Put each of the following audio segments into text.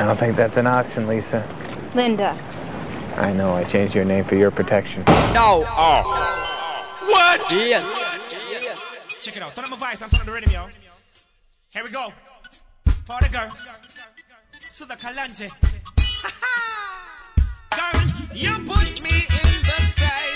I don't think that's an option, Lisa. Linda. I know, I changed your name for your protection. No! Oh. What? Yes. Check it out. Turn on my voice. I'm turning the radio. Here we go. For the girls. So the Kalante. Girl, you put me in the sky.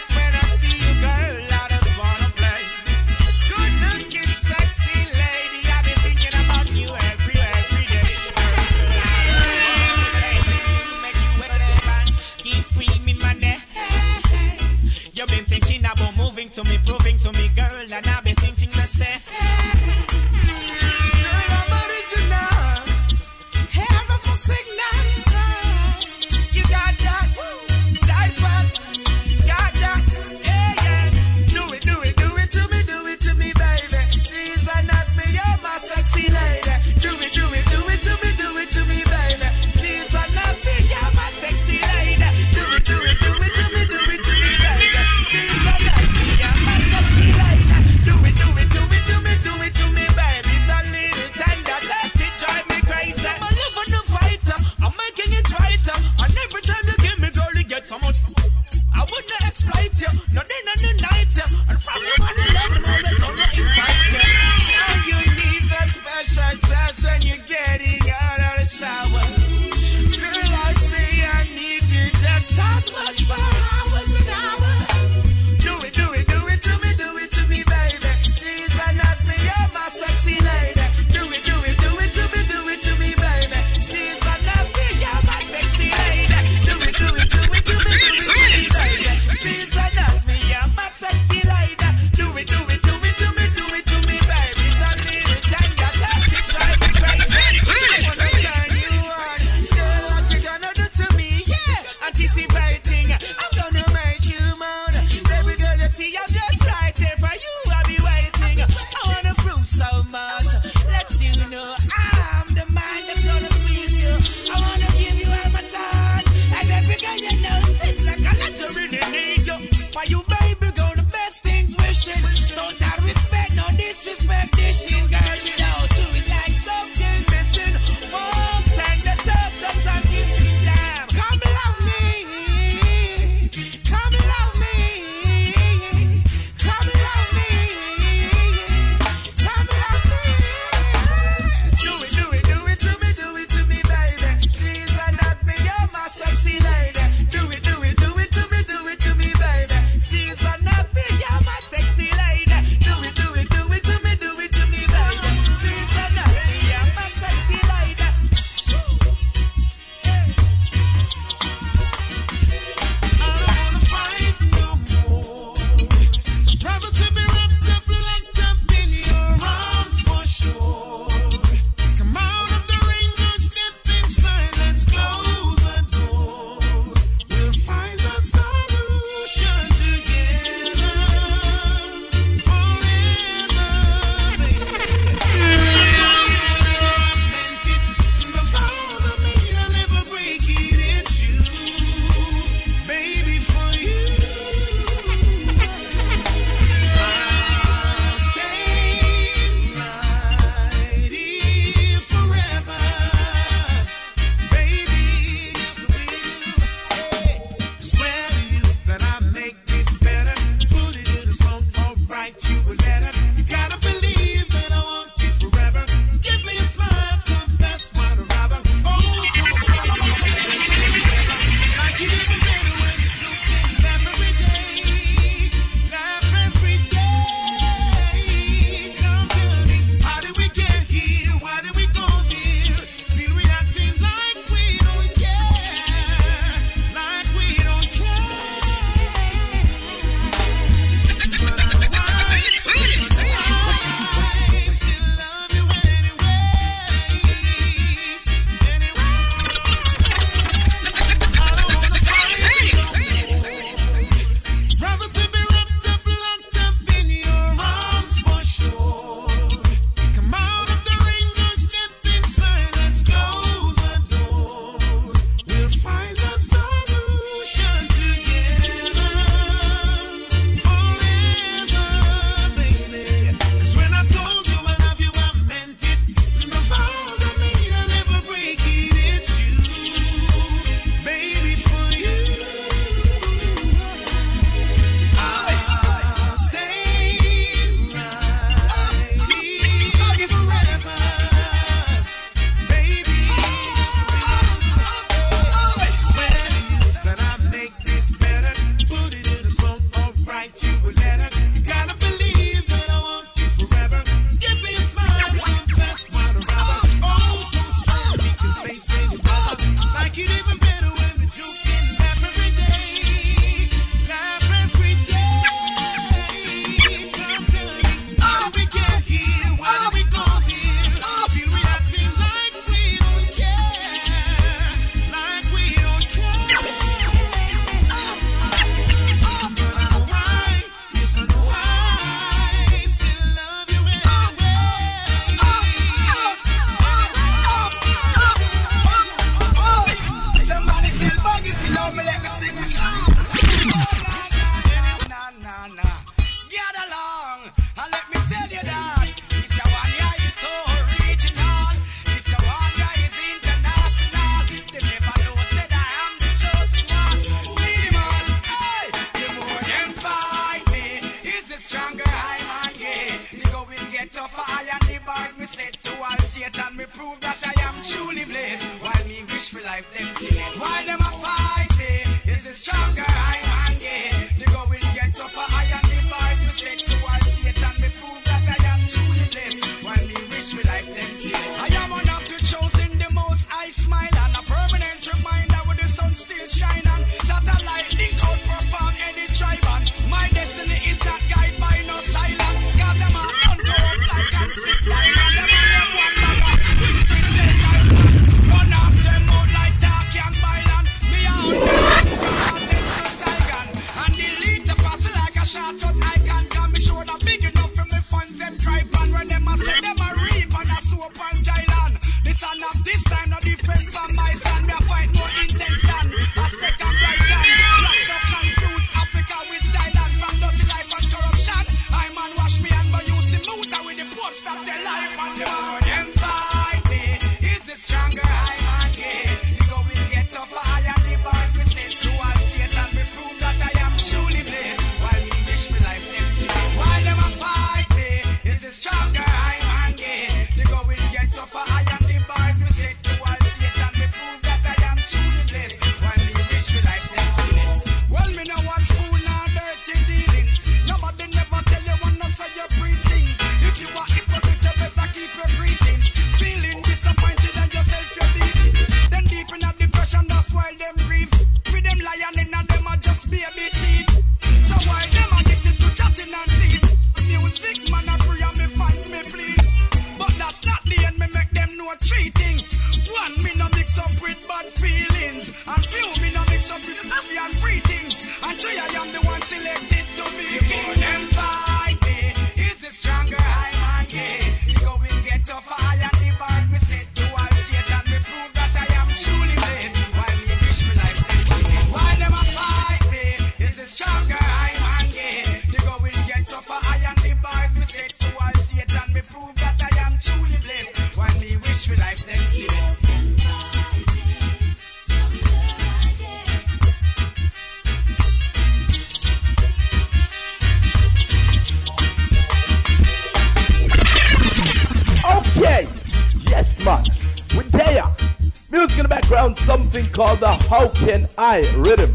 Something called the How Can I rhythm.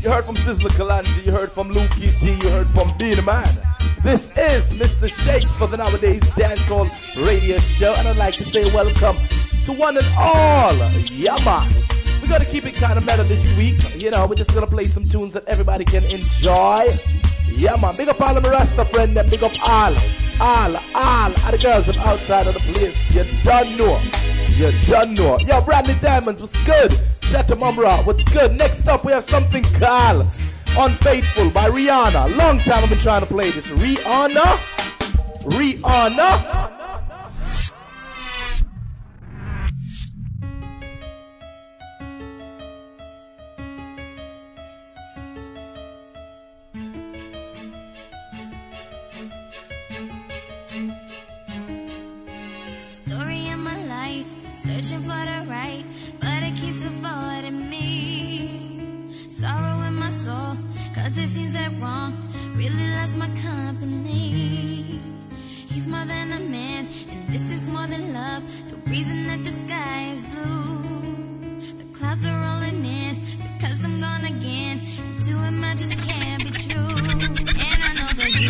You heard from Sizzla Kalonji, you heard from Lukey T, you heard from Beenie Man. This is Mr. Shakes for the Nowadayz Dancehall radio show, and I'd like to say welcome to one and all. Yeah, man. We gotta keep it kind of meta this week. You know, we're just gonna play some tunes that everybody can enjoy. Yeah, man. Big up all of my Rasta friend, and big up all, all, all of the girls from outside of the place. You don't know. You don't know. Yo, Bradley Diamonds, what's good? Mumra, what's good? Next up, we have something called Unfaithful by Rihanna. Long time I've been trying to play this. Rihanna? Rihanna? Love. The reason that the sky is blue. The clouds are rolling in, because I'm gone again. And to him, I just can't be true. And I know that he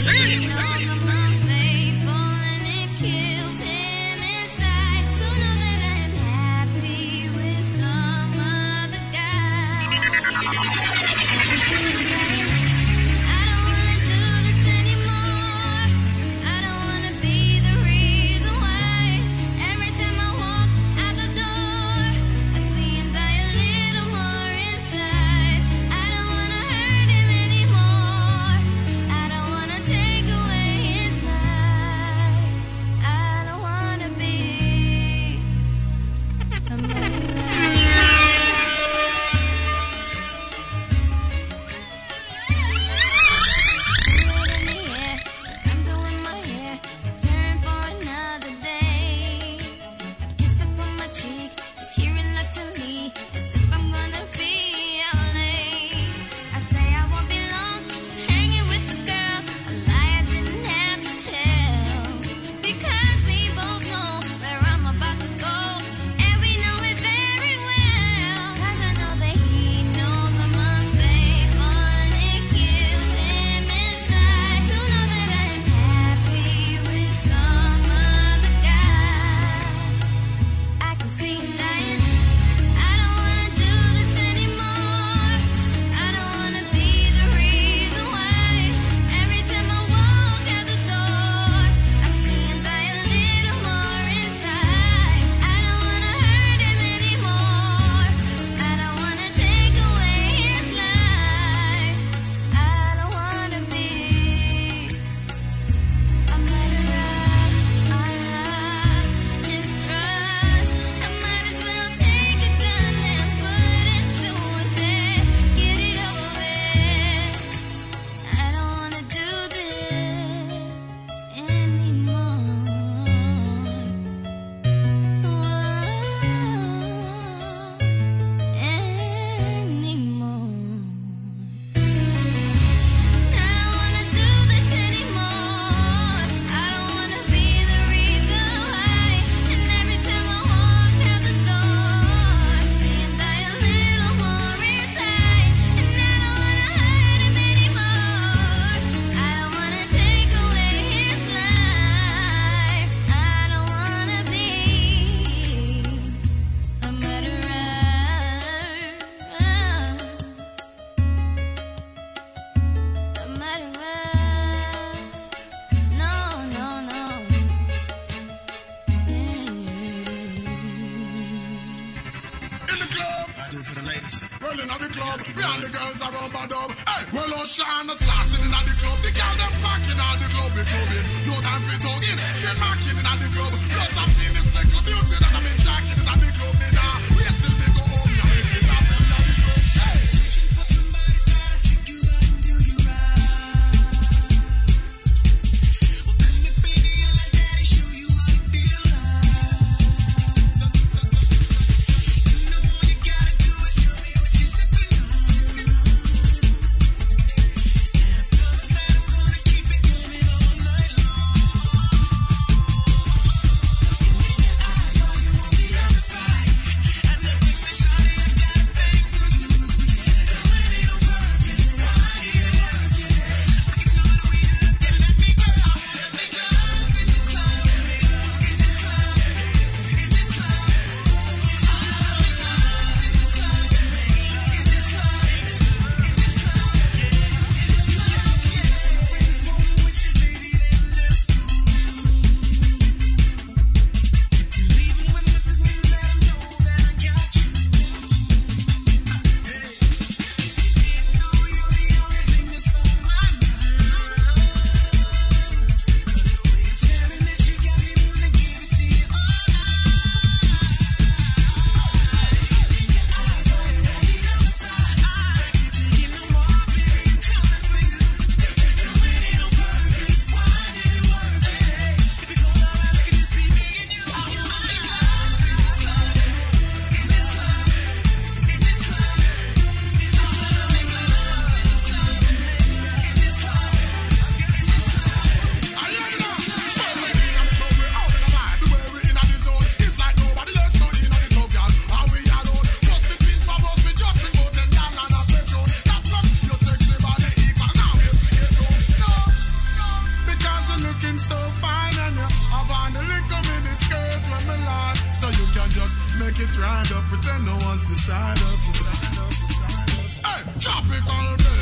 make it round up, pretend no one's beside us. Hey, tropical blends,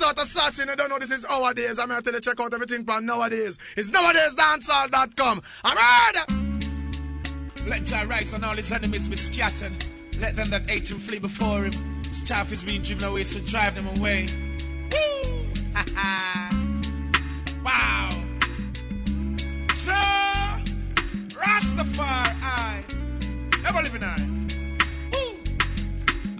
y'all. Check assassin. I don't know this is our days. I'm here to check out everything from nowadays. It's nowadayzdancehall.com. I'm ready. Let Jah rise and all his enemies be scattered. Let them that hate him flee before him. His chaff is being driven away, so drive them away. Wow! So, Rastafari, ever living I.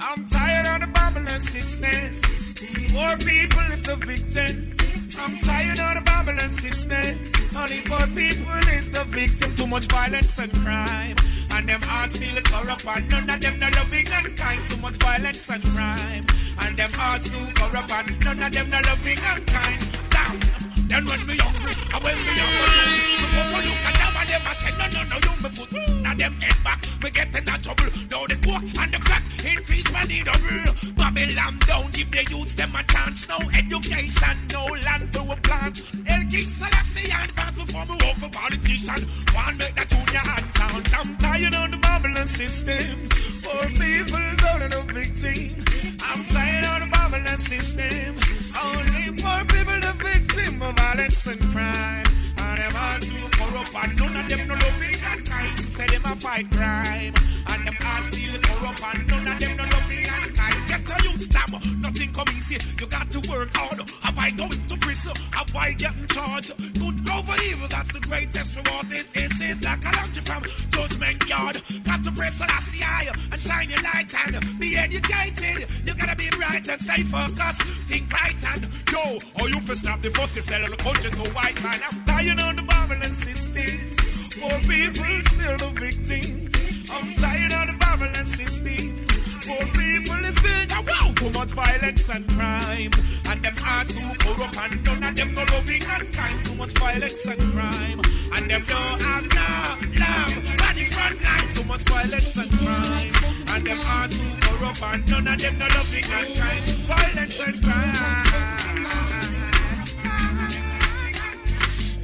I'm tired of the Babylon system. Poor people is the victim. I'm tired of the Babylon system. Only poor people is the victim. Too much violence and crime. And them hearts feel corrupt and none of them not loving and kind. Too much violence and crime. And them hearts too corrupt and none of them not loving and kind. Down. Then when me hungry, and when me hungry, go for look at them and I say no no no you me put now them head back. Me get in a trouble. Now the coke and the crack increase by the double. Babylon down, give the youths them a chance. No education, no land for a plant. El King Selassie advance before me work for politician. One make that junior hand sound. I'm tired of the Babylon system. Poor people out of the victim. I'm tired of the Babylon system. Only poor people the victim of violence and crime. All too corrupt and none of them no loving and kind. Say them a fight crime. And them all still corrupt and none of them no loving and kind. Get a youth stammer, nothing come easy. You got to work hard. Avoid going to prison, avoid getting charged. Good over evil, that's the greatest reward. This is, is like a launch from judgment yard. Got to press the last eye and shine your light and be educated. You gotta be bright and stay focused. Think right and yo, or you for stop the fuss sell the country to white man. I'm tired of the Babylon system. Poor people still the victim. I'm tired of the Babylon system poor people is built around too much violence and crime. And them hearts too corrupt and none of them no loving and kind. Too much violence and crime. And them no have love, love. On the front line, too much violence and crime. And them hearts too corrupt and none of them no loving and kind. Violence and crime.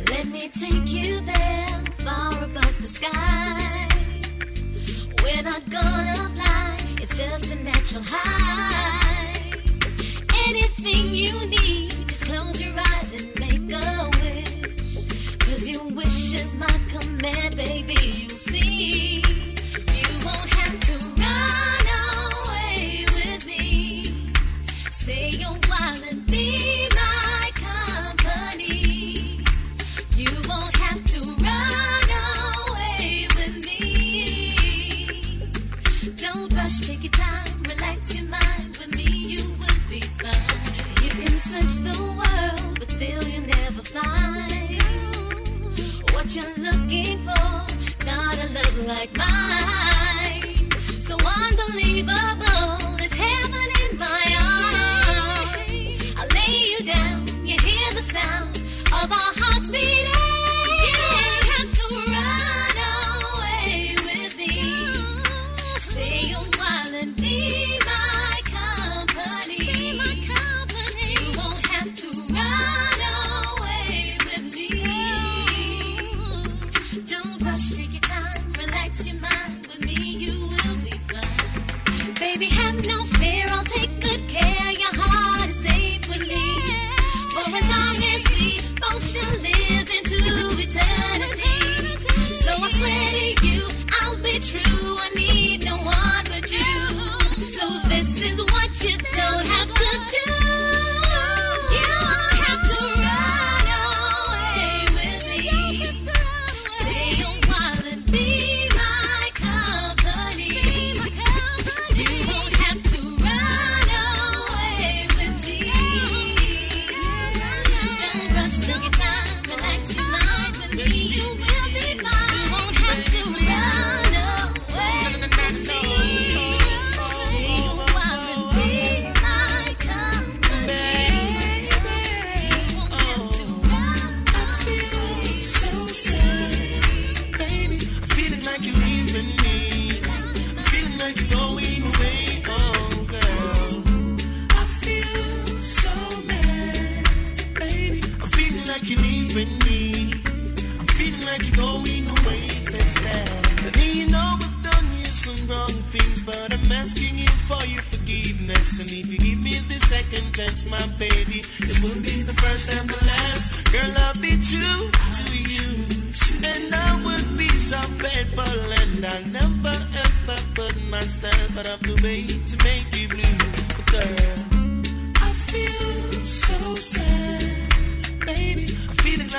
Let me take you there, far above the sky. We're not gonna just a natural high. Anything you need, just close your eyes and make a wish. Cause your wish is my command, baby, You'll see. like.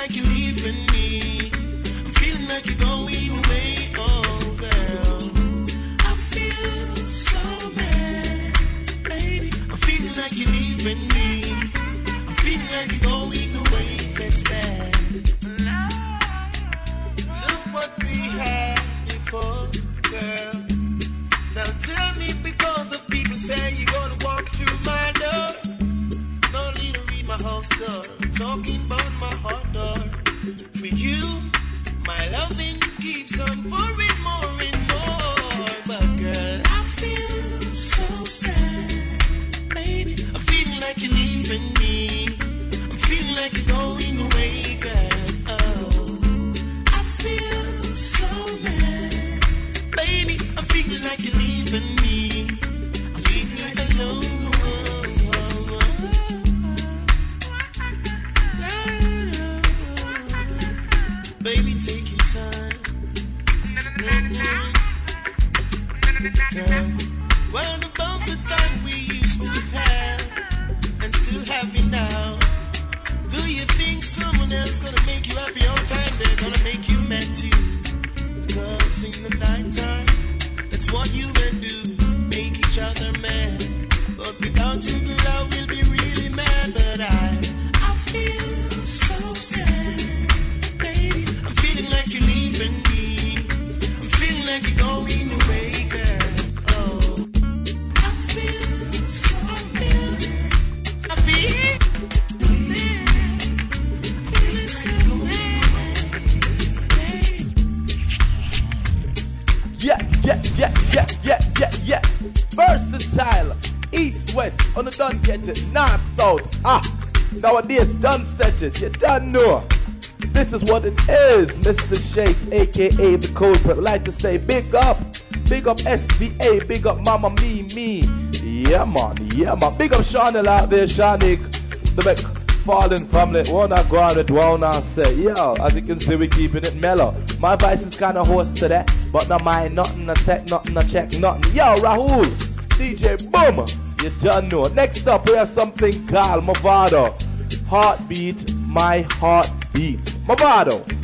like you're leaving it. You done know. This is what it is, Mr. Shakes, aka the culprit. Like to say, big up, big up SVA, big up Mama Me Me. Yeah man, yeah man. Big up Shawnee out there, Shanik. The big fallen family. Wanna go on it, wanna say, yo. As you can see, we keeping it mellow. My voice is kinda hoarse today, but no mind nothing, no tech, nothing, no check, nothing. Yo, Rahul, DJ Boom, you done know. Next up, we have something called Mavado. Heartbeat, my heartbeat. Mavado.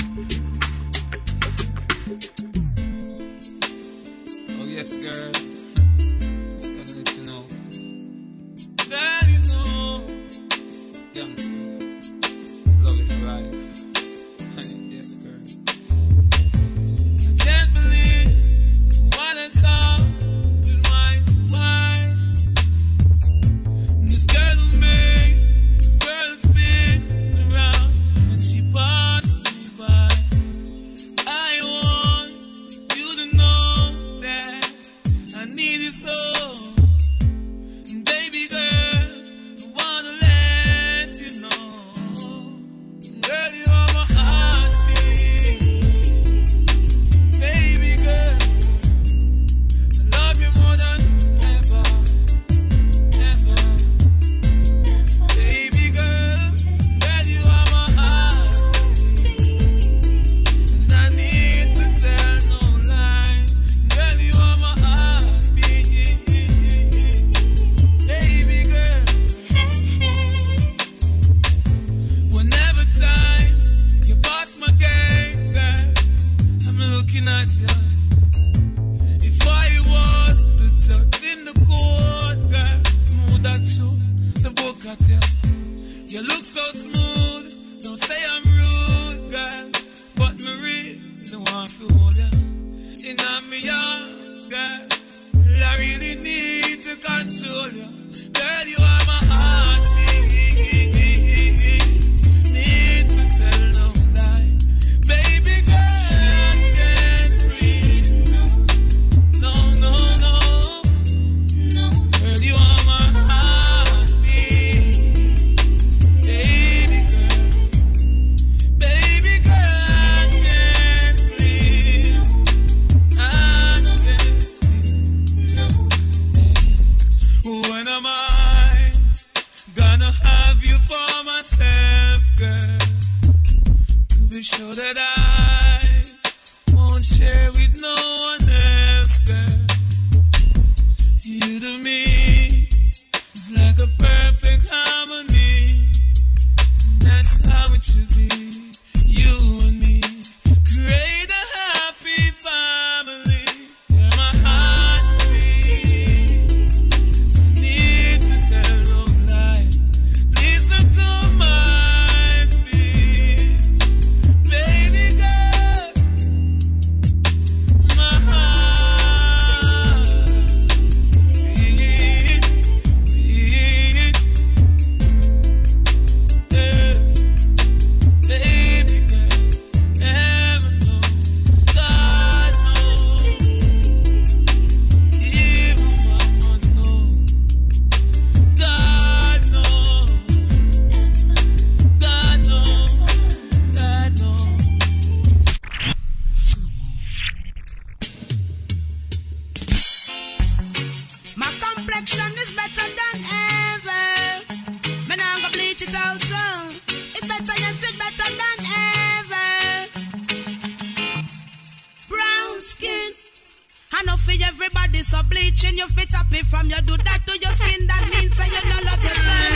So bleaching you fit up it from you do that to your skin. That means that you no love yourself.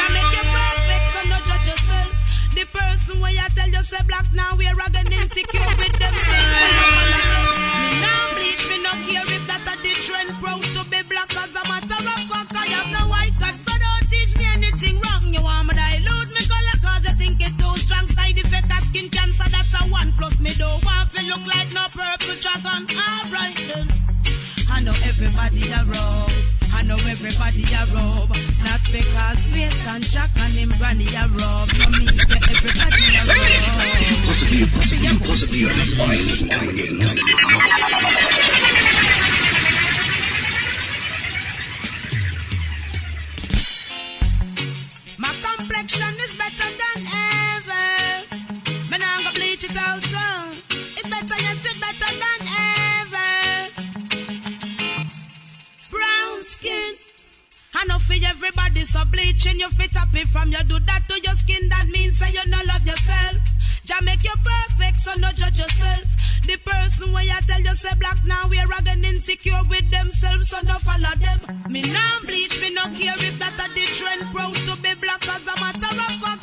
To make you perfect, so no judge yourself. The person where you tell you say black now we're again insecure with themselves. Me now bleach, me no care if that a the trend. Proud to be black as a matter of fact. I have no white card, so don't teach me anything wrong. You want me dilute me color cause you think it too strong. Side effect of skin cancer, that's a one plus. Me don't want to look like no purple dragon. I know everybody a rob. I know everybody a rob. Not because Grace and Jack and him granny a rob. No mean say everybody a rob. Could you possibly, could you possibly have my coming everybody so bleaching your up it from you do that to your skin. That means that you no love yourself. Jah make you perfect, so no judge yourself. The person where you tell you say black now we're again insecure with themselves, so no follow them. Me now bleach, me no care if that a the trend. Proud to be black as a matter of fact.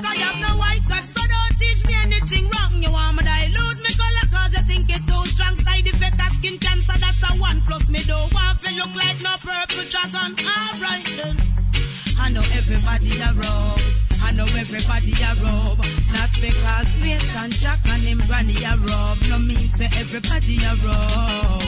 Everybody a rob. I know everybody a rob. Not because Grace and Jack and him granny a rob. No means say everybody a rob.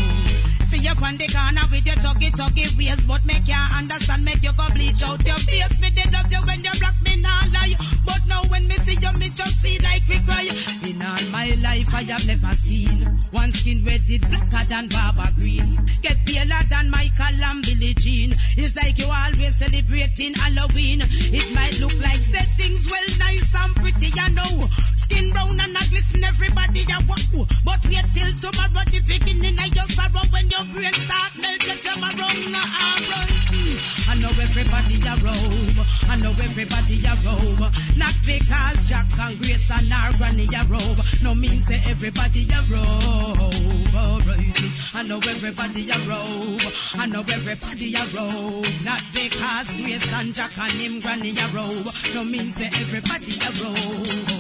See you on the corner with your tuggy tuggy ways, but make you understand, make you go bleach out your face. Me dead of you when you block me not lie. But now when me see you, me just feel like we cry. In all my life, I have never seen one skin red blacker than Barbara Green. Get paler than Michael and Billie Jean. It's like you always celebrating Halloween. It might look like settings well nice and pretty, you know. Skin brown and not glisten, everybody a wow. But wait till tomorrow, the beginning of your sorrow when your brain start melting, come around, no alright. Mm. I know everybody a robe. I know everybody a robe. Not because Jack and Grace and our granny a robe. No means say everybody a robe. Alright. I know everybody a robe. I know everybody a robe. Not because Grace and Jack and him granny a robe. No means say everybody a robe.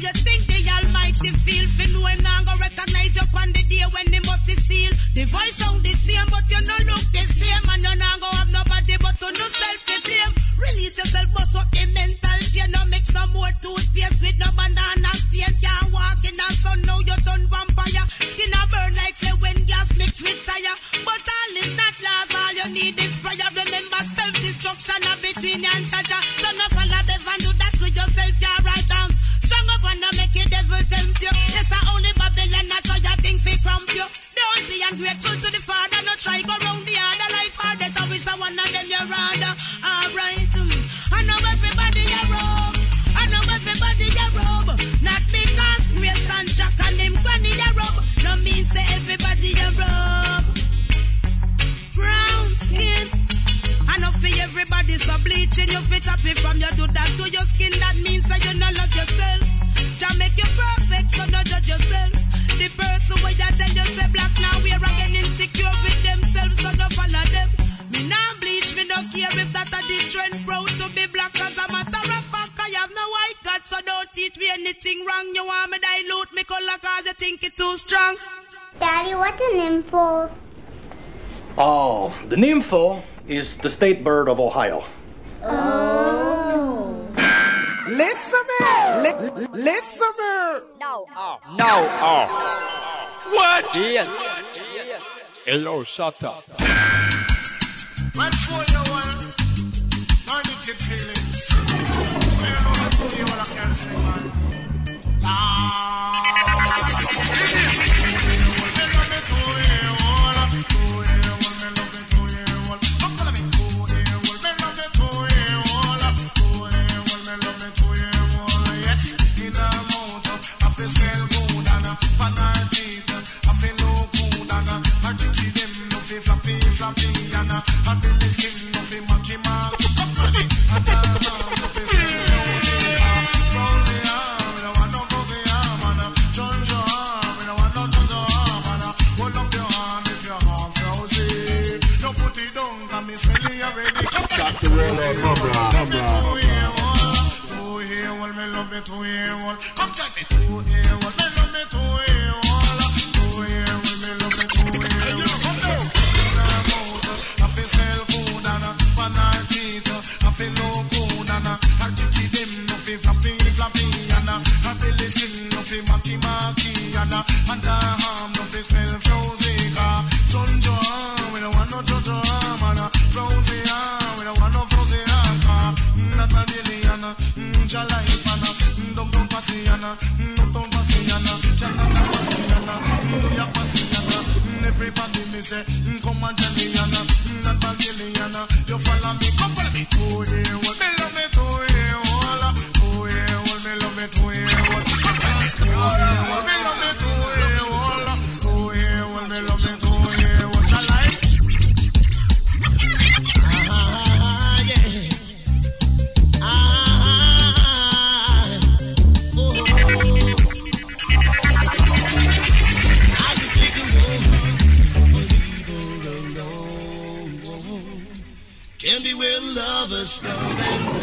You think the Almighty feel? Fi know him now go recognize you on the day when the must is seal. The voice sound the same, but you no look the same, and you now go have nobody but to no self to blame. Release yourself, bust up the mental chain. No mix no more toothpaste with no banana stain. Can't walk in the sun now you turn vampire. Skin a burn like say when gas mix with tire. But all is not lost. All you need is prayer. Remember self destruction are between you and Jah Jah. So no follow the so bleaching you fit up it from you do that to your skin. That means that you no love yourself. Jah make you perfect, so don't judge yourself. The person where you tell you say black now we're again insecure with themselves, so don't follow them. Me now bleach, me don't care if that a the trend. Proud to be black as a matter of fact. I have no white God, so don't teach me anything wrong. You want me dilute me color cause you think it too strong. Daddy, what's an nympho? Oh, the nympho is the state bird of Ohio. Oh. Listen. Li- listen me. No. Oh, no. Oh. What? Yes. Hello, shut up. Well, for you one, negative feelings. You know how to you all can sing, man. Come join me say, come and yana, not bad yana. Uh, you follow me, come follow me. Oh yeah, lovers come and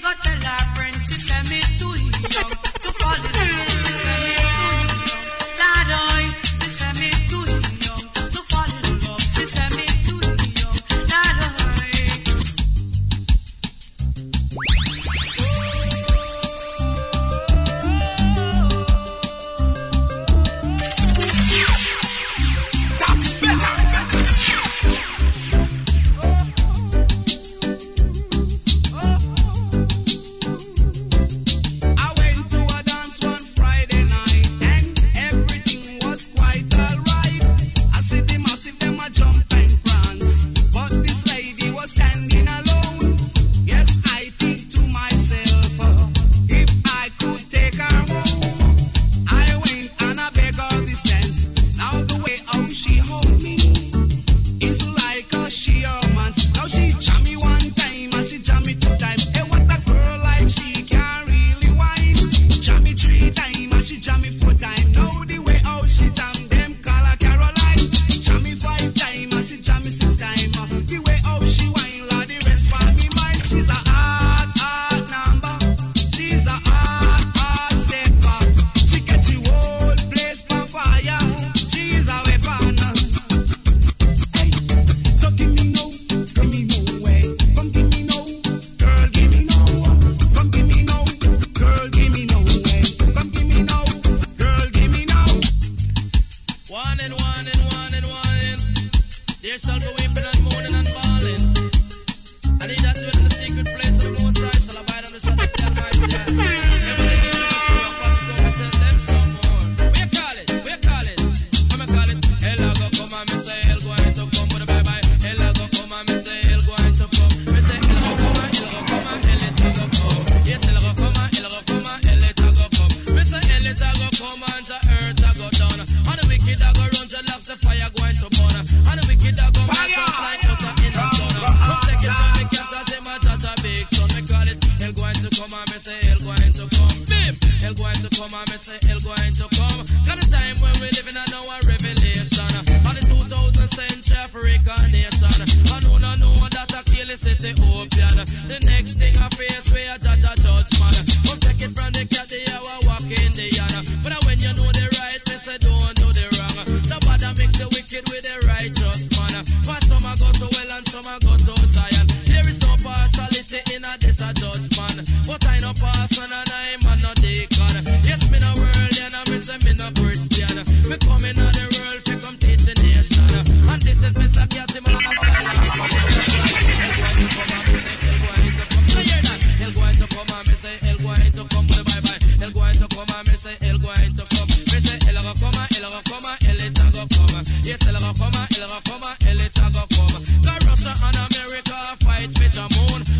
got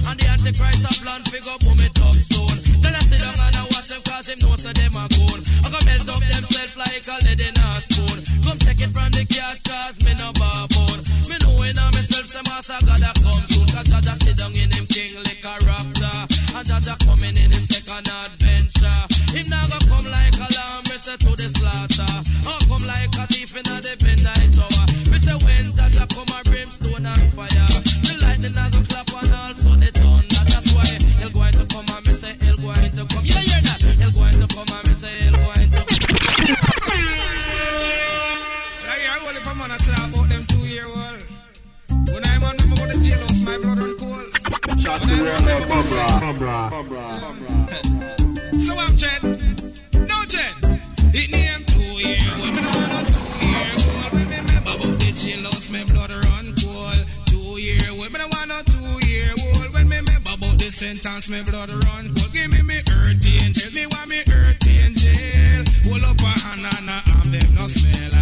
and the Antichrist a plan fi go boom it up soon. Tell us sit down and I watch them cause him know so them a goon. I go melt up themself like a lead in a spoon. Come take it from the cat cause me no baboon. Me know in a myself say master God a come soon. Cause Jah sit down in him king like a raptor. And Jah Jah coming in him second adventure. Him now go come like a lamb, me say to So I'm Chen. No Chen. It name two year old. Me me remember about the jailhouse, my blood run cold. Two year old. Me. When me remember about the sentence, my blood run cold. Give me me earth angel. Me want me earth angel. Hold up a hand and a arm, them no smell.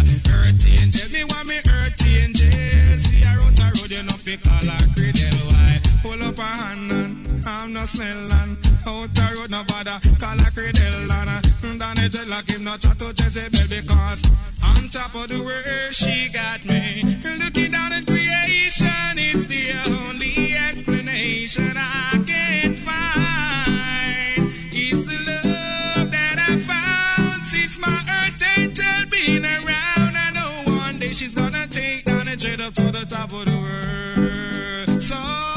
And I'm no smelling. Out the road, no bother. Call her cradle and uh, Danny dreadlock him not chat to Jezebel because on top of the world she got me. Looking down at creation, it's the only explanation I can find. It's the love that I found since my earth angel been around. I know one day she's gonna take down and dread up to the top of the world. So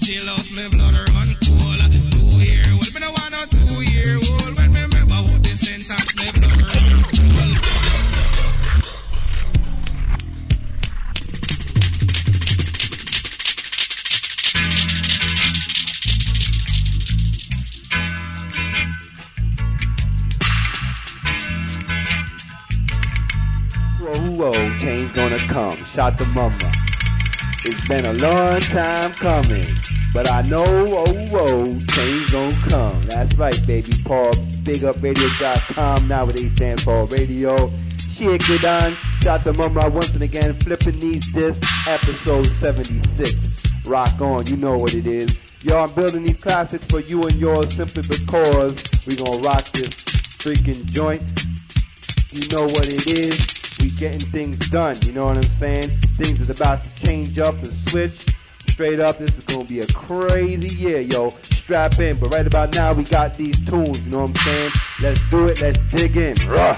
Two year old, no two year old. When me remember the sentence, me blood run gonna come. Shout to mama. It's been a long time coming, but I know, oh, whoa, change gonna come. That's right, baby. Paul, bigupradio.com, Nowadayz Dancehall radio. Shit, it on. Shout to mama once and again, flipping these discs, episode 76. Rock on, you know what it is. Yo, I'm building these classics for you and yours simply because we gonna rock this freaking joint. You know what it is. We getting things done. You know what I'm saying? Things is about to change up and switch. Straight up, this is gonna be a crazy year, yo. Strap in. But right about now, we got these tunes. You know what I'm saying? Let's do it. Let's dig in. Ruh.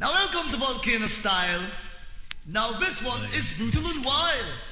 Now welcome to Volcano Style. Now this one is brutal and wild.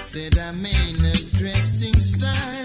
Said I'm in a dressing style.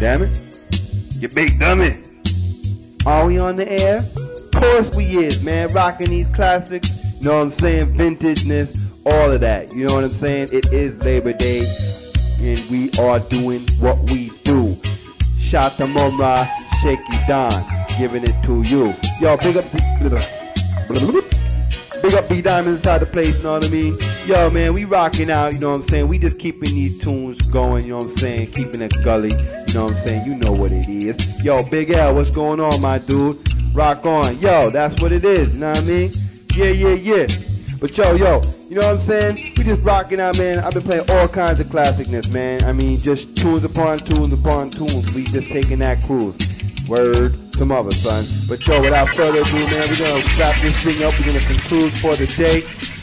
damn it. You big dummy. Are we on the air? Of course we is, man. Rocking these classics. You know what I'm saying? Vintageness. All of that. You know what I'm saying? It is Labor Day. And we are doing what we do. Shout to Mumra, Shaky Don. Giving it to you. Yo, big up. Big up B Diamond inside the place, you know what I mean? Yo, man, we rocking out, you know what I'm saying? We just keeping these tunes going, you know what I'm saying? Keeping it gully, you know what I'm saying? You know what it is. Yo, Big L, what's going on, my dude? Rock on. Yo, that's what it is, you know what I mean? Yeah, yeah, yeah. But yo, yo, you know what I'm saying? We just rocking out, man. I've been playing all kinds of classicness, man. I mean, just tunes upon tunes upon tunes. We just taking that cruise. Word to mother, son. But yo, without further ado, man, we're gonna wrap this thing up. We're gonna conclude for the day.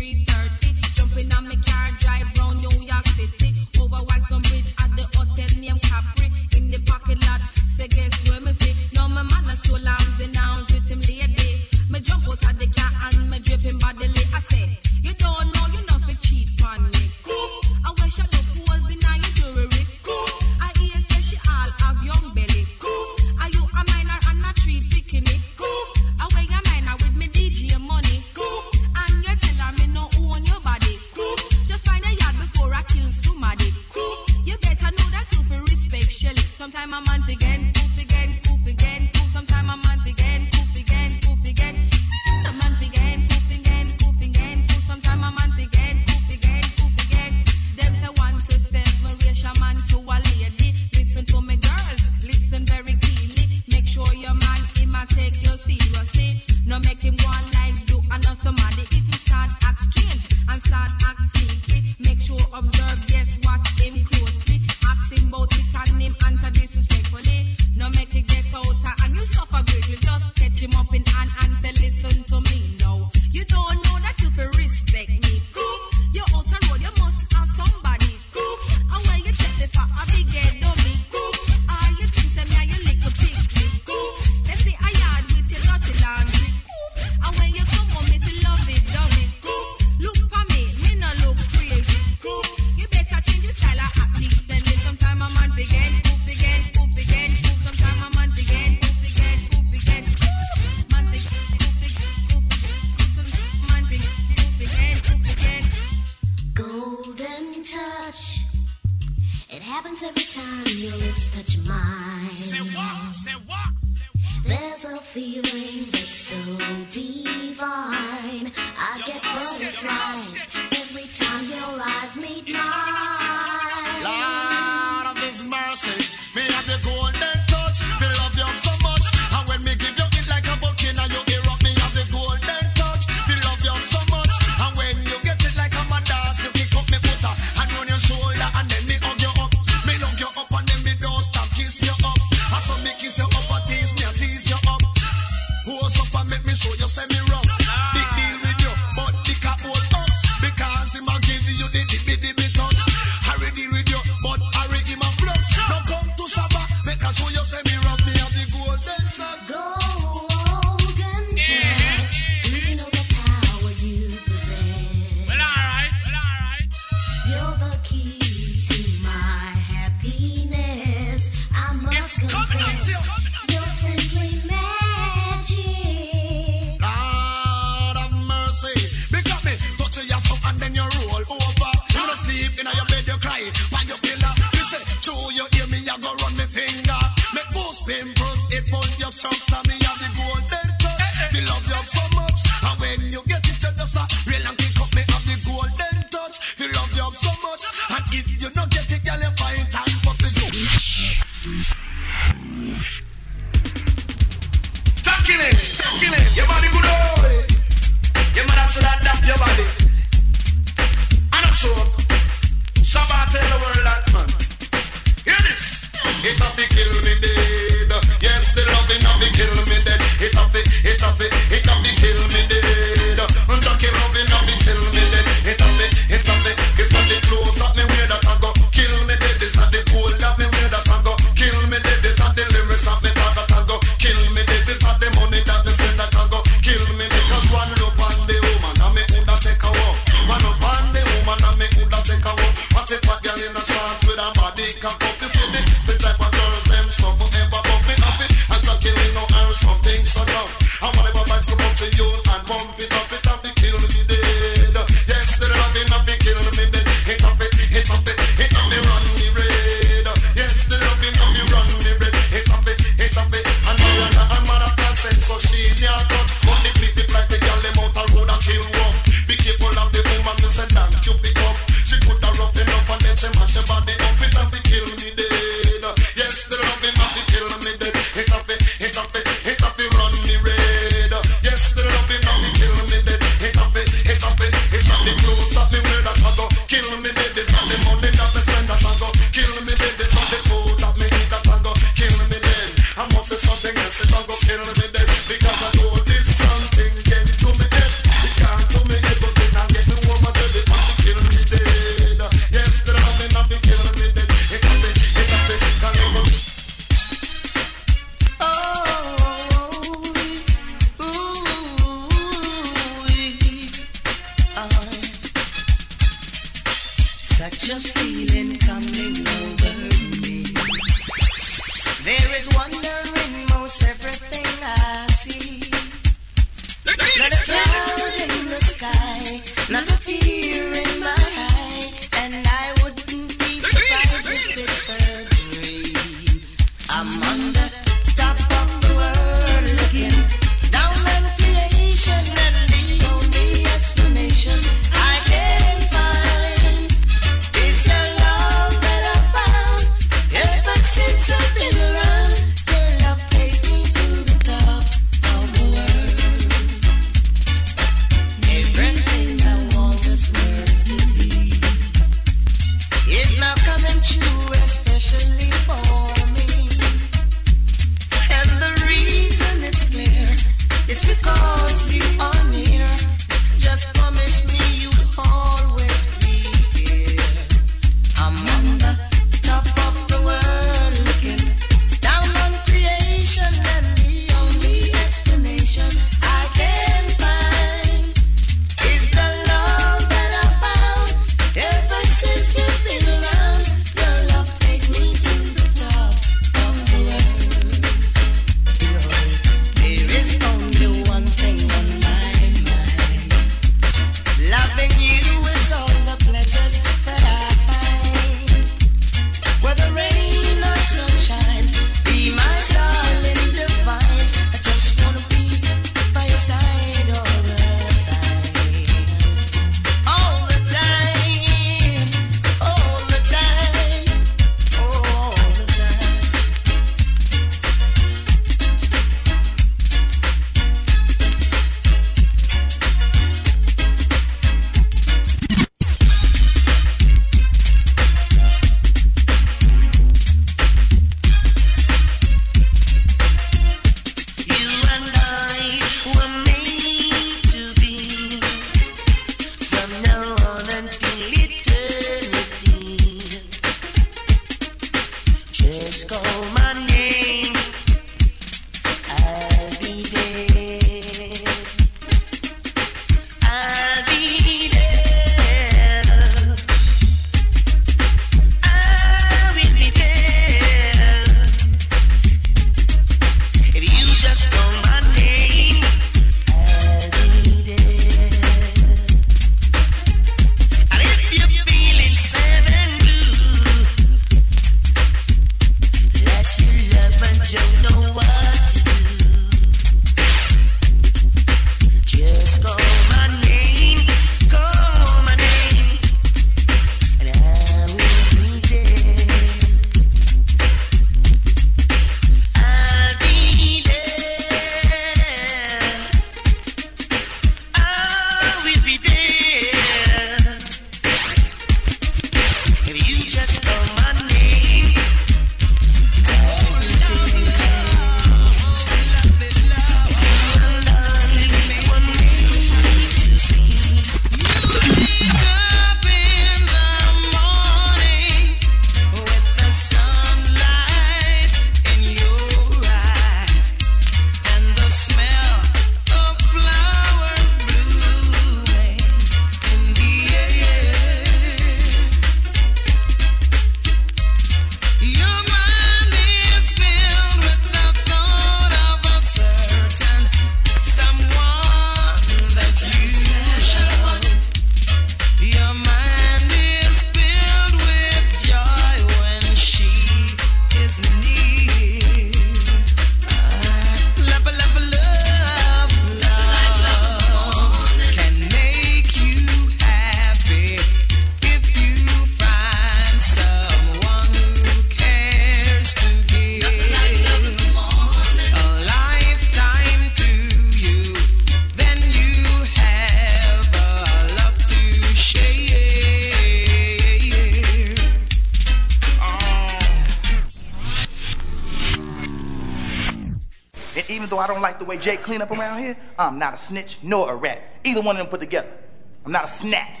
Way Jake clean up around here, I'm not a snitch nor a rat. Either one of them put together. I'm not a snat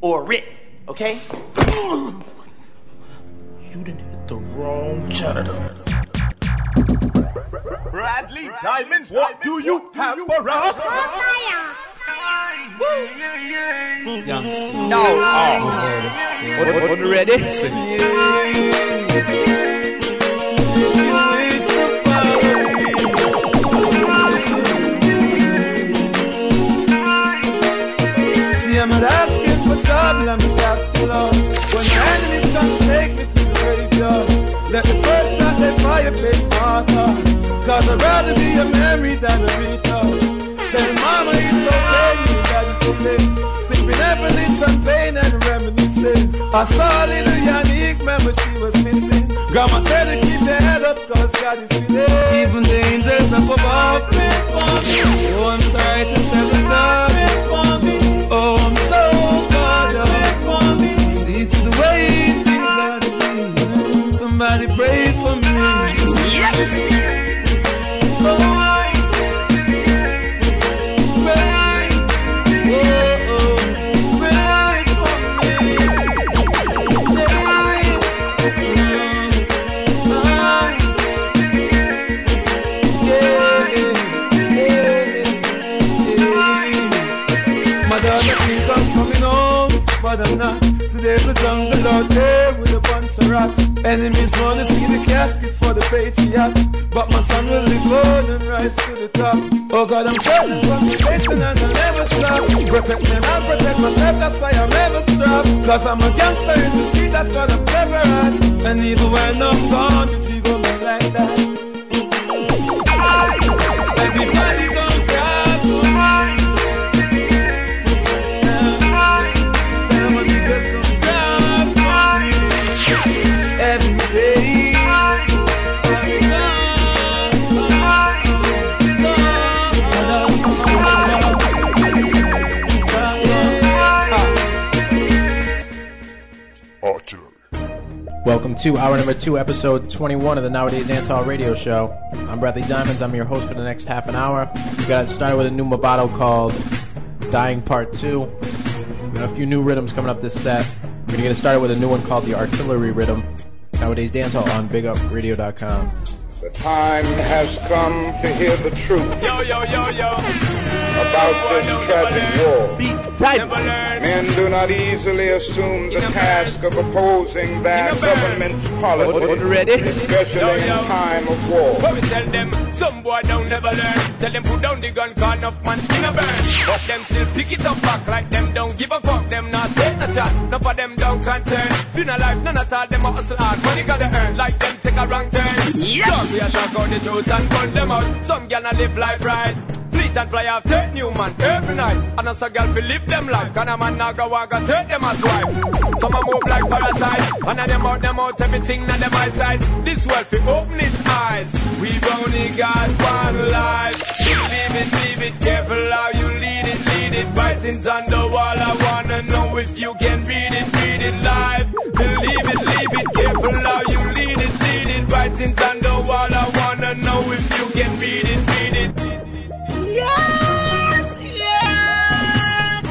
or a rit, okay? You didn't hit the wrong janitor. Bradley Diamonds, what do you have for us? No. Oh. What, what, ready? For trouble, I'm just. When the enemies come take me to the graveyard, let the first shot that fireplace marker. Cause I'd rather be a memory than a retard. Tell mama it's okay, you got it to play. Sipping happily champagne and reminiscing. I saw little Yannick, remember she was missing. Grandma said to keep the head up cause God is with it. Even the angels up above pray for me. Oh, I'm sorry to say that God for me. Oh, I'm so Somebody pray for me. Jungle out there with a bunch of rats. Enemies wanna see the casket for the patriot. But my son will live on and rise to the top. Oh God, I'm searching for salvation and I'll never stop. Protect me and protect myself, that's why I'm never strap. Cause I'm a gangster in the street, that's what I'm clever at. And even when I'm gone, the G go me like that. Everybody to hour number two, episode 21 of the Nowadayz Dancehall Radio Show. I'm Bradley Diamonds. I'm your host for the next half an hour. We got started with a new Mavado called Dying Part 2. We got a few new rhythms coming up this set. We're going to get started with a new one called the Artillery Rhythm. Nowadayz Dancehall on BigUpRadio.com. The time has come to hear the truth Yo, yo, yo, yo. About this tragic war. Men do not easily assume the task of opposing their government's policy, Ready? especially Yo, in time of war. What we tell them, some boy don't never learn. Tell them put down the gun, cause enough man skin a burn. But them still pick it up back like them don't give a fuck. Them not take no chat, none of them don't concern. Been alive, none at all, them a hustle hard. Money gotta earn, like them take a wrong turn. Yes! we a talk out the truth and burn them out. Some gonna live life right. Fleet and fly off, take new man every night. And also girl fi live them life. Can a man now go walk and take them as wife. Some a move like parasite. And a them out, them out, everything na them eyesight. This world fi open its eyes. We've only got one life. Believe it, leave it, careful how you lead it, lead it. Writings on the wall, I wanna know if you can read it, read it live. Believe it, leave it, careful how you lead it, lead it. Writings on the wall, I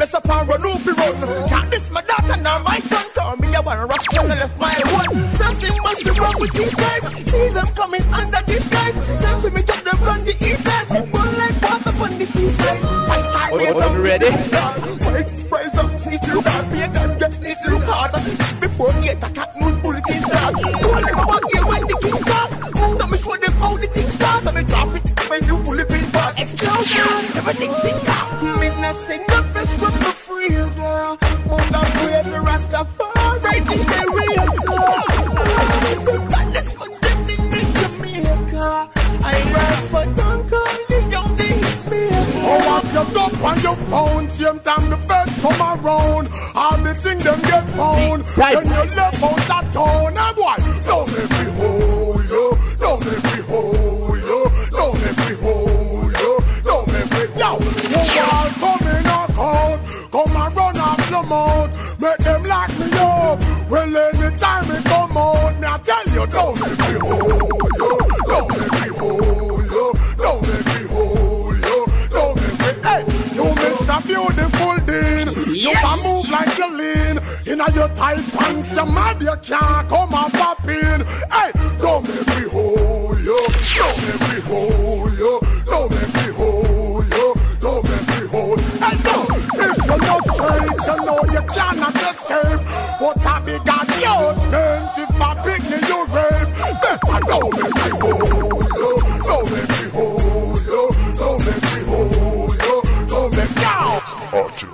The for rest upon run, no fi run. Can't this my daughter, now my son. Call me a one rock, and left my one. Something must be wrong with these guys. See them coming under disguise. Send for me to them from the east side. One like water from the seaside. Five star What- raise up, ready? Up, see through God, Pagans get this through. Before eight o'clock, news bulletin start. Don't ever walk here when the king start. Munga me show them how the thing starts. And me drop it when you fully bill for explosion, everything sink up. Me not say nothing, so I'm afraid. Mount of prayer for Rastafari, right in the real Godless man, them in Jamaica. I ride for Duncan, the young, they hit me. Oh, I'm your dog on your phone, same time the first come around. All the thing them get phone. When you left out that town, I'm one, don't make me off your mouth. Make them lock me up. Well, anytime it come out, me I tell you, don't make me hold you. Don't make me hold you. Don't make me hold you. Don't make me. Hey, you Mr. Beautiful Dean. You can move like you lean. Inna your tight pants, you mad, you can't come and pop in. Hey, don't make me hold you. Don't make me hold you. Don't make me hold you. Don't make me hold. Hey, no. If you're not straight, you know you cannot escape. But I be got judgment if I me you rape. Better don't make me hold you. Don't make me hold you. Don't make me hold you. Don't make me hold you.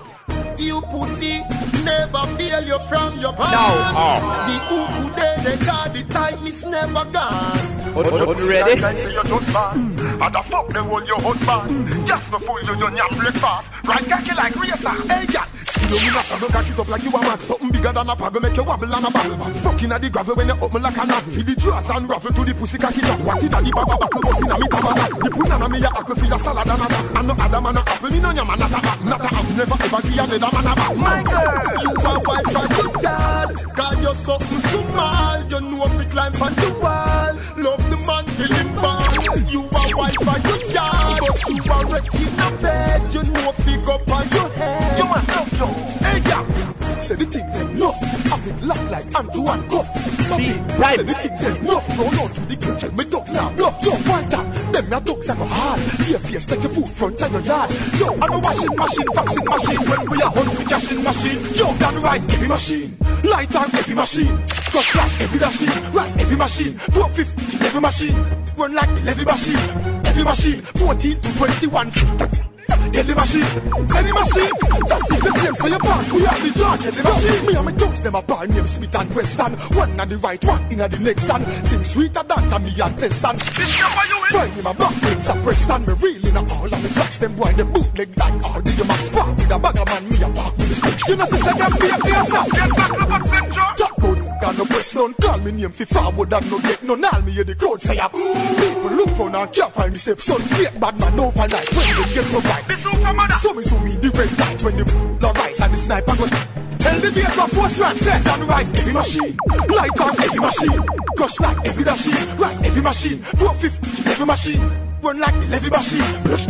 You pussy never fail you from your past. No. Oh. The uku there, they got the tightness never gone. What- what- what, ready? Like say you just man. And the fuck they hold your husband. Yes, no fool you, you yam breakfast. Right cocky like racer. Hey, yeah. You know, so don't cock it up like you a man. Something bigger than a pag, make you wobble and a bubble. Fucking at the gravel when you open like a novel. See the dress and ruffle to the pussy cocky drop. What it a the baba buckle, bust in a me tabata. The punana me a apple for your salad and a that. And no other man a apple, me no and not a back. Not a apple, never ever give another man a back. My girl, you a wife for your dad. Cause you're something small. You know you climb on the wall. Love the man till him ball. You a wife for your dad. But you a wretch in a bed. You know you go on your head. You must love yo. Hey, yeah. Say the thing them no. I been lock like I'm to Antoine Cuff. Say the thing them no. Roll out to the girl. Me dog now bluff. Yo, one time. Them your dogs are go hard. Fear face take your food front of your yard. Yo, I'm a washing machine, vaccine machine. When we are with cashing machine. Yo, down rise every machine. Light on every machine. Cut like every machine. Rise every machine. 450 every machine. Run like every machine. Every machine. 14 to 21. Get the machine, the machine. Just see the claim, say you pass. We have the charge, get the machine. Me and my dogs, them a bar name Smith and Wesson. One at the right, one in at the next stand. Sing sweeter than to me and Tesson. Eh? Find him a back wings a Preston. Me really not all of the tracks, them boy, them bootleg like all the you must spark with a bag of man. Me a walk with the stick. You know, say, say, them be a up. Get back, look at Spectre. Jack Got no press none. Call me name fi forward and no get none. All me hear the crowd say up. People look for and can't find the safe son. Fake bad man overnight when they get so right. So me so me the red light when the no rise and the sniper goes. Tell the beat of force right set and rise every machine. Light on every machine. Crush like every machine. Rise every machine. 450 every machine. Run like every machine.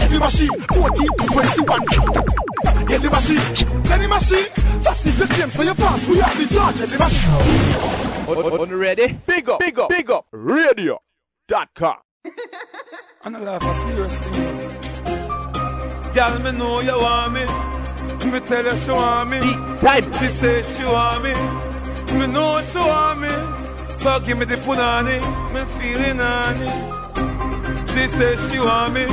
Every machine. 14 to 21. Get the machine. Tell the machine. Just see the claim so you pass. We have the charge. Get the machine. On, on, on ready? Big up, big up, big up. Radio.com. And I laugh a serious thing. Girl, me know you want me. Me tell her she want me. Type. She say she want me. Me know she want me. So give me the punani. Me feeling honey. She say she want me.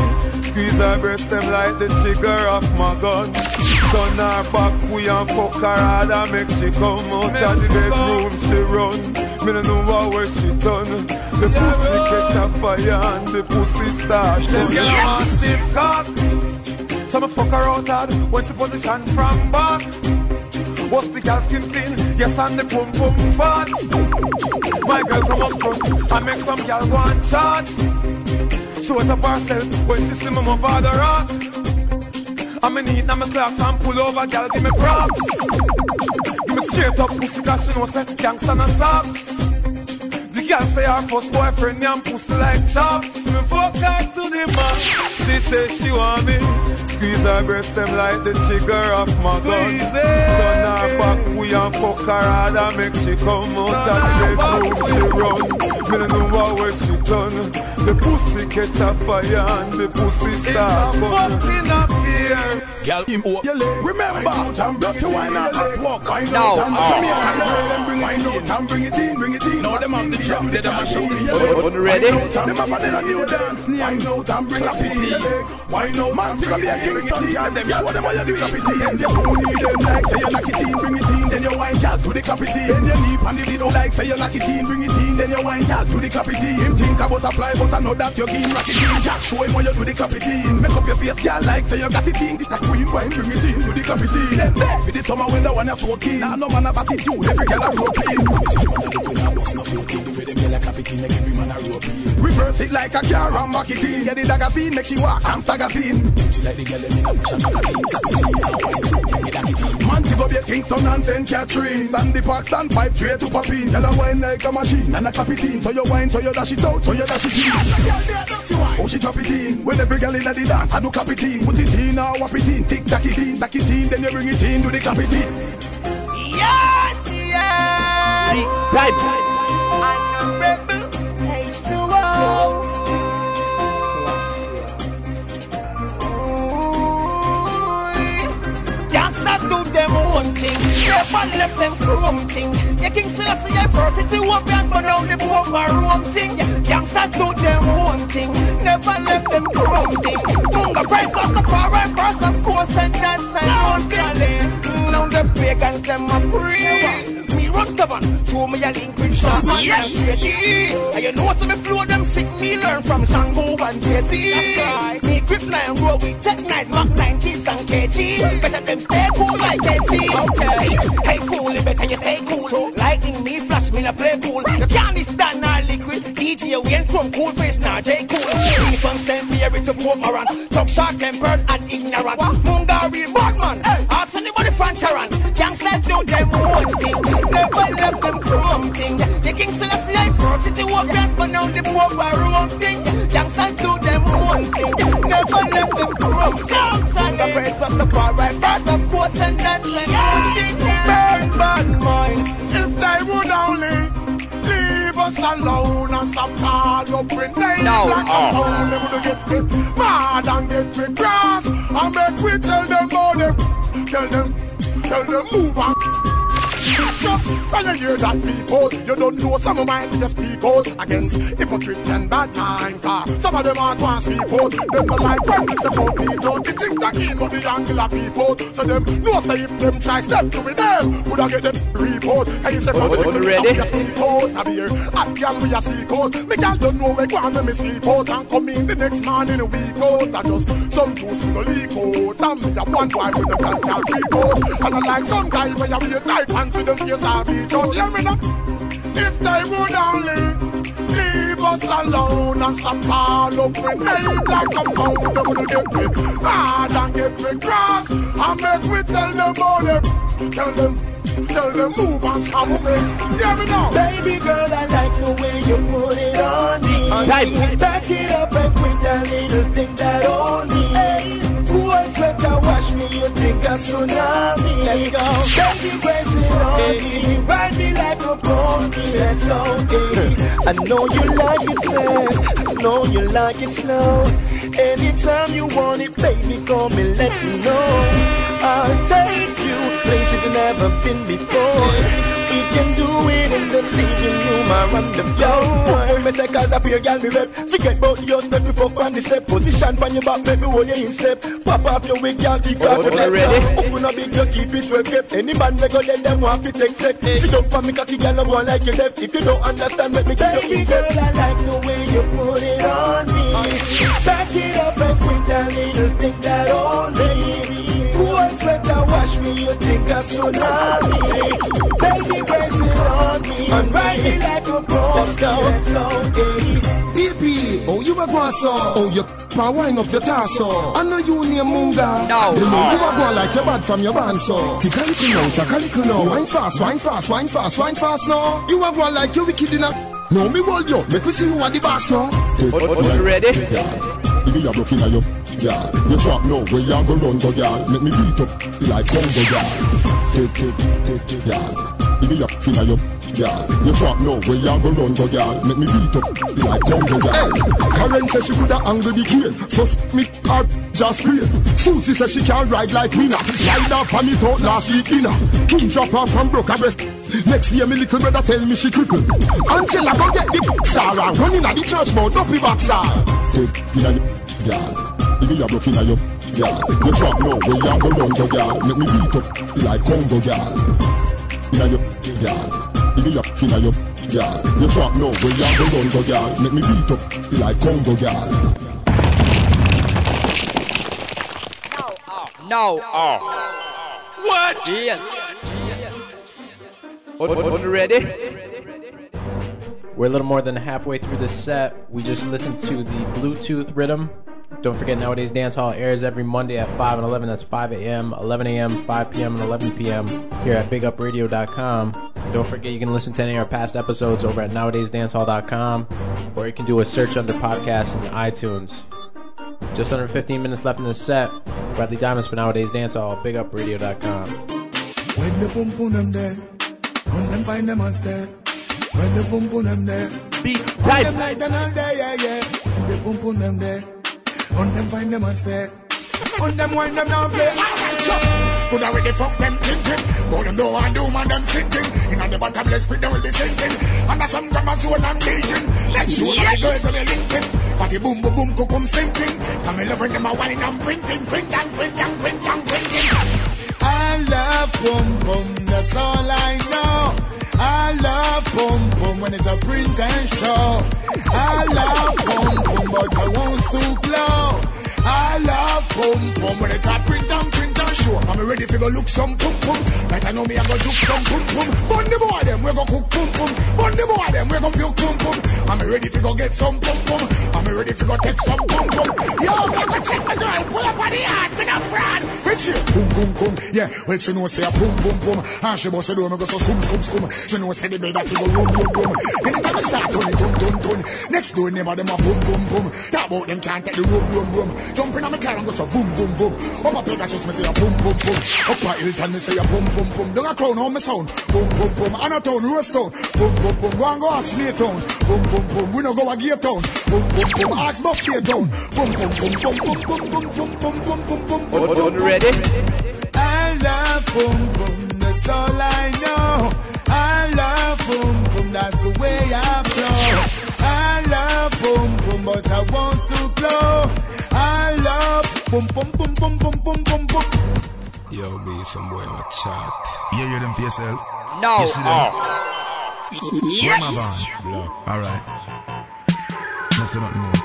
Squeeze her breast them like the trigger of my gun. Turn her back, we and fuck her hard and make she come out of the bedroom. She run. Me no know what where she done. The pussy catch a fire and the pussy start. This girl want stiff cock. So me fuck her out hard when she position from back. What's the girl skin clean? Yes, and the pum pum fat. My girl come up front and make some girl go and Show it up herself when she see me move father rock. I'm in heat, now my clocks and pull over, girl, give me props. Give me straight up pussy, cause she know say gangsta and socks. The girl say her first boyfriend and pussy like chops. Me fuck her to the max. She say she want me. Squeeze her breast them like the trigger of my gun. Turn her back, we and fuck her hard and make she come out of the bedroom. She run. Me no know what where she done. The pussy catch a fire and the pussy start burn. fucking up here. Girl, him up your leg. Remember, dirty wine and hot walk. Wine No. out and Oh. Jamaican girl, then bring it in. Wine out and bring it in, bring it in. but them have the job, they don't show me. On ready? Remember they a new dance, wine out and bring a tea. Wine out, man, to be a Kingston show them how you do the pity. You like say you knock it in, bring it in, then you wine cat to the capity. Then you leap and the video like say you knock it in, bring it in, then you wine cat to the capity. Him think about a fly, but I know that you game rock it in. Show him how you do the capity. Make up your face, girl, like say you got it in. That queen wine, bring it in to the capity. Them there for the summer when the one you so keen. Nah, no man have attitude, every girl a flow clean. Reverse it like a car and it in. Get the dagger scene, make she walk and stagger scene. Man, she go be a Kingston and St. Catherine. And the Park stand pipe tray to pop in. Tell her wine like a machine and a clap it in. So you wine, so you dash it out, so you dash it in. Oh, she drop it in. When every girl in the dance, I do clap it in. Put it in, now whap it in. Tick, tack it in, tack it in. Then you bring it in, do the clap it in. Yes, yes. Type. I'm a rebel. H2O. Them own thing. Never left them chrome thing. The King Selassie adversity won't be but now the boom a room thing. Gangsters do them own thing. Never left them chrome thing. Munga price of the power first of course and that's an own thing. Now the pagans them a pray. Me stubborn, show me a link with Sean yes. and you know some me flow them sick me learn from Shango and Jay-Z. Me grip nine roll with tech nights, Mac 90s and KG. Better them stay cool like KC. Okay. Hey fool, it better you stay cool. Lightning me flash me a play cool. You can't stand now liquid. DJ we ain't from cool face now J cool. Me from St. Mary to Port Morant. Talk short tempered and ignorant. Mungari Badman. Ask dance, but now the poor room thing. Gangsters do them own thing. Never left them chrome thing. The praise of the far right first, of course, and that's the thing. Burn bad mind if they would only leave us alone and stop all up with names No. like a uh. phone. They would get me mad and get me cross. And make we tell them how them, tell them, tell them move on. Just when you hear that people, you don't know some of mine just speak out against hypocrites and bad mind. Car some of them are once people, them not like when it's the people. The things that in but the of people. So them know say if them try step to me them, would I get them report? Can you say Oh, oh, ready? We a sleep out of here. Hot girl we a seek out. Me girl don't know where go when me sleep out and come in the next morning a week out. I just some juice me no leak out. And me a one boy with a girl can't freak out. And I like some guy when you wear tight pants with them face a beat out. Hear me now? If they would only leave us alone and stop all up with name like a pound, they would get me mad and get me cross. And make we tell them all them, tell them. Tell them move and stop me. Hear me now. Baby girl, I like the way you put it on me. Type. Back it up and quit that little thing that on me. Hey, You think a tsunami? Let's go. Baby, it on me. Ride me like a pony. Let's go. Hey. I know you like it fast. I know you like it slow. Anytime you want it, baby, call me, let me know. I'll take you places you've never been before. We can do it in the leaving room around the floor. Me say cause up here, girl, me rep. Forget about your step, we fuck on the step. Position from your back, make me hold you in step. Pop off your wig, girl, Oh, your oh, ready? Open up big, you keep it well kept. Any man we go let them want to take set. Sit down for me, cocky girl, no one like you left. If you don't understand, let me give you girl, I like the way you put it on me. Back it up and quit that little thing that on me? You think a tsunami? Baby, press it on me and ride me like a pro. Let's go. Let's go, EP, oh you a go so Oh you can wind up your torso I know you name Munga No. The know you a go like your bad from your band so Tick a little now, tick a little now Wine fast, wine fast, wine fast, wine fast now You a go like you wicked in a No me hold you, make me see who are the boss now Oh, oh, ready? If you have your finger, you yeah. You drop now, where you go run go, yeah. Make me beat up, like Congo, yeah. Take, take, take, take, yeah. If you have finger, you girl. You drop no where you go run go, girl. Make me beat up like Congo, girl. Karen says she coulda angle the cane. First me her just create. Susie says she can ride like Mina. Ride off on me thought last week inna. King drop her from broke her breast. Next year, me little brother tell me she crippled. Angela go get the star and run inna the church mouth up the boxer. Take inna girl. If you broke inna your girl, you drop no where you go run go, girl. Make me beat up like Congo, girl. Inna your girl. If you a inna your girl, you drop no where you go run go, girl. Make me beat up like Congo, girl. No. Oh. What? Yes. On ready? We're a little more than halfway through the set. We just listened to the Bluetooth rhythm. Don't forget, Nowadayz Dancehall airs every Monday at 5 and 11. That's 5 a.m., 11 a.m., 5 p.m., and 11 p.m. here at BigUpRadio.com. Don't forget, you can listen to any of our past episodes over at nowadayzdancehall.com, or you can do a search under podcasts in iTunes. Just under 15 minutes left in the set. Bradley Diamonds for Nowadayz Dancehall, BigUpRadio.com. When the boom boom them there, when them find them us there, when the boom boom them there, beat when them like them all there, yeah yeah. When the boom boom them there, when them find them us there, when them wind them down play. Could already fuck them thinking, but them don't want do man them sinking. In the bottomless pit they will be sinking. Under some grammar zone and legion. Let's show yeah. the girls when they linking. Party boom boom boom cook boom stinking. Come in loving them a wine and printing, print and print and print and printing. I love boom boom, that's all I know. I love boom boom when it's a print and show. I love boom boom, but I won't stoop low. I love boom boom when it's a print and print and show. I'm ready to go look some boom boom. Like I know me, I go look some boom boom. Bun the boy them, we go cook boom boom. Bun the boy them, we go puke boom boom. I'm ready to go get some boom boom. I'm ready to go take some boom boom. Yo, me go check my girl, pull up on the yard, me not fraud. Rich here, boom boom boom. Yeah, well she know say a boom boom boom. And she bust the door, me go so skum skum skum. She know say the that she go boom boom boom. Anytime I start turn it, turn turn turn. Next door neighbor them a boom boom boom. Talk about them can't take the room room room. Jumping on my car and go so boom boom boom. Up a Pegasus me say a boom boom boom. Up a Hilton me say a boom boom boom. Down a crown on me sound. Boom boom boom. On a town, roast town. Boom boom boom. Go and go ask me town. Boom boom boom. We no go a gear town. Boom boom boom. Ask Buffy town. Boom boom boom boom boom boom boom boom boom boom boom boom boom. On ready? I love boom boom. That's all I know. I love boom boom. That's the way I flow. I love boom boom, but I won't stoop low. Yo, be some boy in a chat. You hear them for yourself? No. You see them? Oh. Where am I going? Black. All right. No, say nothing more.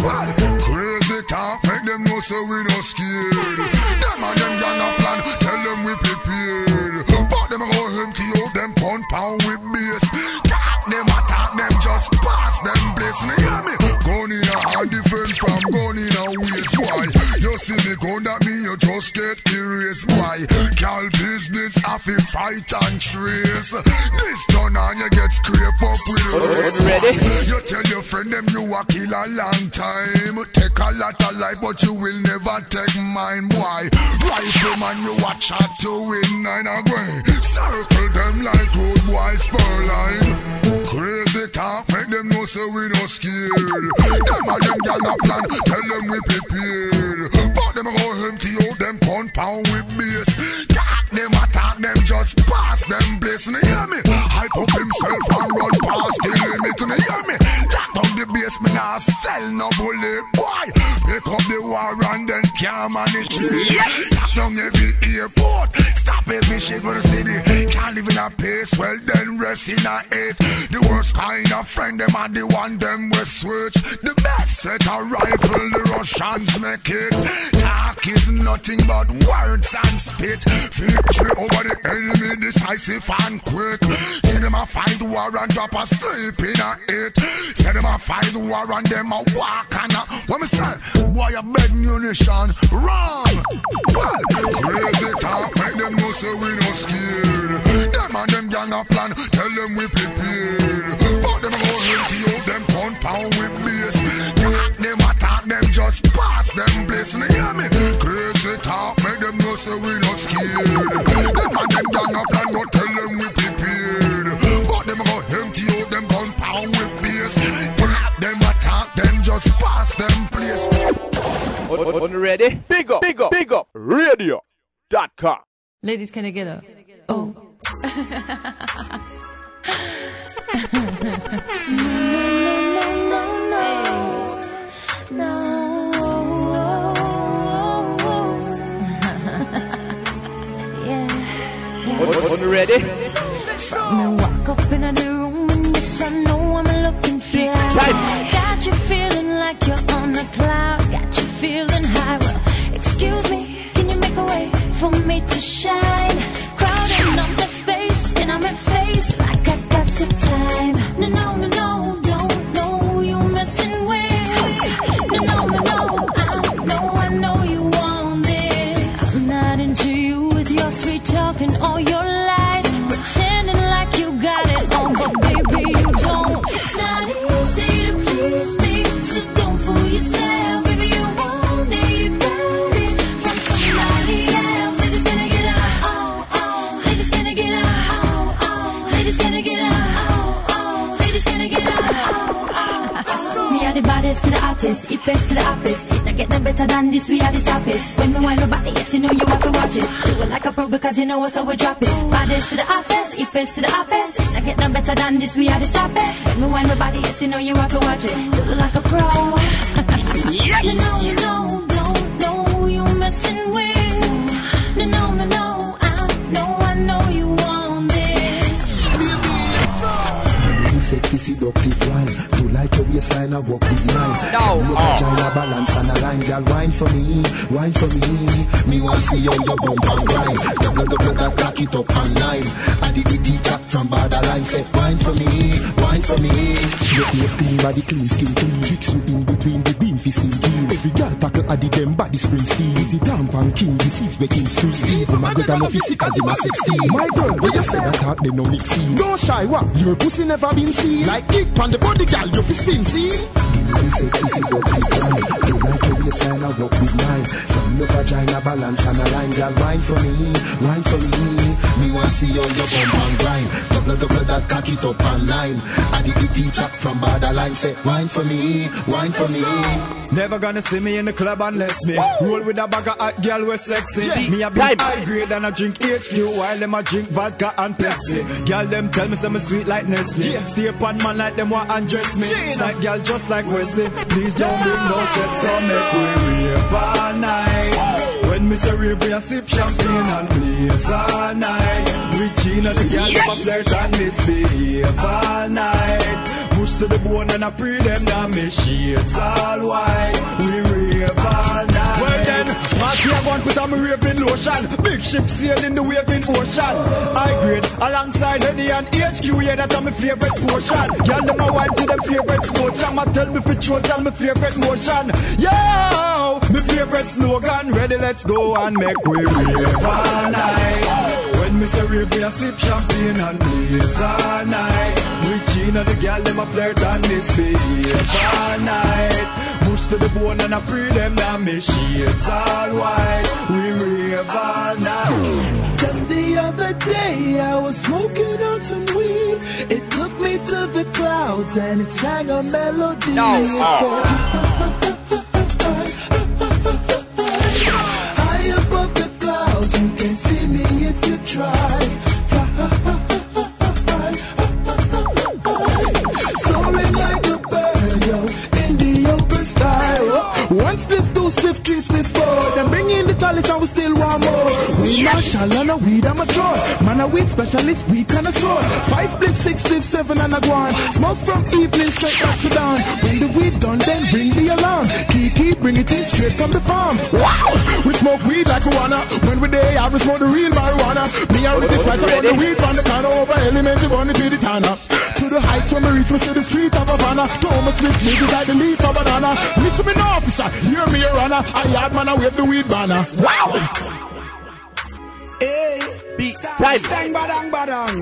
What do crazy talk, make them know so we no scared. Them and them gang a plan, tell them we prepared. But them go empty out them pound pound with bass. Talk them, attack them, just pass them you hear me? Gun in a hand defend from gun in a waist, boy. You see me gun, that you just get erased, boy. Cal business, I fi fight and trace. This done and you get scrape up with Ready? You tell your friend them you a kill a long time. Take a lot of life, but you will never take mine, boy. Rifleman, you a chat to win nine away. Circle them like road boys spur line. Crazy talk, make them know so we no scared. Them and them gang a plan, tell them we prepared. I'ma you, them compound pound with bass. Them, attack them, just pass them place. You hear me? Hype up himself and run past the limit. You hear me? Lock down the base, me nah sell no bullet, boy. Pick up the war and then can't manage it. Lock down every airport. Stop every shit with the city. Can't live in a pace, well then rest in a eight. The worst kind of friend, them are the one them we switch. The best set a rifle, the Russians make it. Talk is nothing but words and spit. Victory over the enemy, decisive and quick. See them a fight war and drop a sleep in a it. Say them a fight war and them a walk and a what me say? Boy a bed munition wrong. Crazy talk make them know say we no scared. Them and them gang a plan, tell them we prepared. But them go empty out them compound with base. Talk them just pass them place. You hear me? Crazy talk make them know say we not scared. Them and them gang up and go tell them we prepared. But them go empty out them gun pound with bass. Tap them attack them just pass them place. On, on, on ready? Big up, big up, big up. Radio.com. Ladies, can I get a? Oh. On, on, on ready? Me walk up in the room and yes, I know I'm looking fly. Got you feeling like you're on a cloud. Got you feeling high. Well, excuse me, can you make a way for me to shine? Crowding up the space, and I'm in face like I got some time. No, no, no, no, artist, it best to the opposite. It not get no better than this, we are the toppest. When me want nobody, yes, you know you have to watch it. Do it like a pro because you know what's how we drop it. Baddest to the artist, it best to the opposite. It not get no better than this, we are the toppest. When me want nobody, yes, you know you have to watch it. Do it like a pro. You know, you know, don't know you messing with. No, no, no, no, I know, I know you want this. You say this seductive wine. You like your waistline, I walk with mine. No. Oh. Your Oh. balance and a line, girl. Wine for me, wine for me. Me want see how your bump and grind. Double, double that, cock it up and nine. I did the from borderline. Say wine for me, wine for me. Your face clean, body clean, skin clean. In between the beam. Every girl tackle at the them body spring steel. The tampon king, this is making sweet Steve. Oh my good, I'm a physical, in my 16. My girl, you say they no mixing. Don't shy, what? Your pussy never been seen. Like kick on the body, girl, you fi spin, say kissy up the grind. You like your waistline, I walk with mine. From your vagina balance and a line, girl, wine for me, wine for me. Me want see all your bump and grind. Double, double that cock it up and nine. I did the teacher from borderline, say wine for me, wine for me. Never gonna see me in the club unless me roll with a bag of hot girl with sexy. Yeah. Me a Time. big high grade and I drink HQ while them a drink vodka and Pepsi. Girl them tell me some sweet like Nestle. Stay upon man like them want undress me. Like girl just like Wesley. Please don't bring no sets, come make we rave all night. When me say rave, we a sip champagne and blaze all night. We Gina the girl them a flirt and misbehave all night. Push to the bone and I pre them down me shades all white. We rave all night. Well then, Marty I want with a me raving lotion. Big ship sail in the waving ocean. I grade alongside Eddie and HQ, yeah, that's my favorite portion. Girl, them a wipe to them favorite sport. Jam a tell me for sure, tell me favorite motion. Yo, me favorite slogan. Ready, let's go and make we rave all night. When me say rave, we a sip champagne and blaze all night. We Gina the girl, them a flirt and misbehave all night. Push to the bone and I pre them down me shades all white. We rave all night. Just the other day, I was smoking on some weed. It took me to the clouds and it sang a melody. No. It said, marshal and we steal one more. We march all and a weed amateur. Man a weed specialist, we connoisseur. Five spliff, six spliff, seven and a guan. Smoke from evening straight back to dawn. When the weed done, then bring the alarm. Kiki, bring it in straight from the farm. Wow! We smoke weed like we wanna. When we day, I smoke the real marijuana. Me and the spice, I want the weed on the corner over elements, on the pity tana. To the heights when we reach, we see the street of Havana. Thomas Smith, niggas like the leaf of banana. Listen me no officer, hear me a runner. I yard man, I wave the weed banner. Wow! Hey, beat time. Stang badang badang.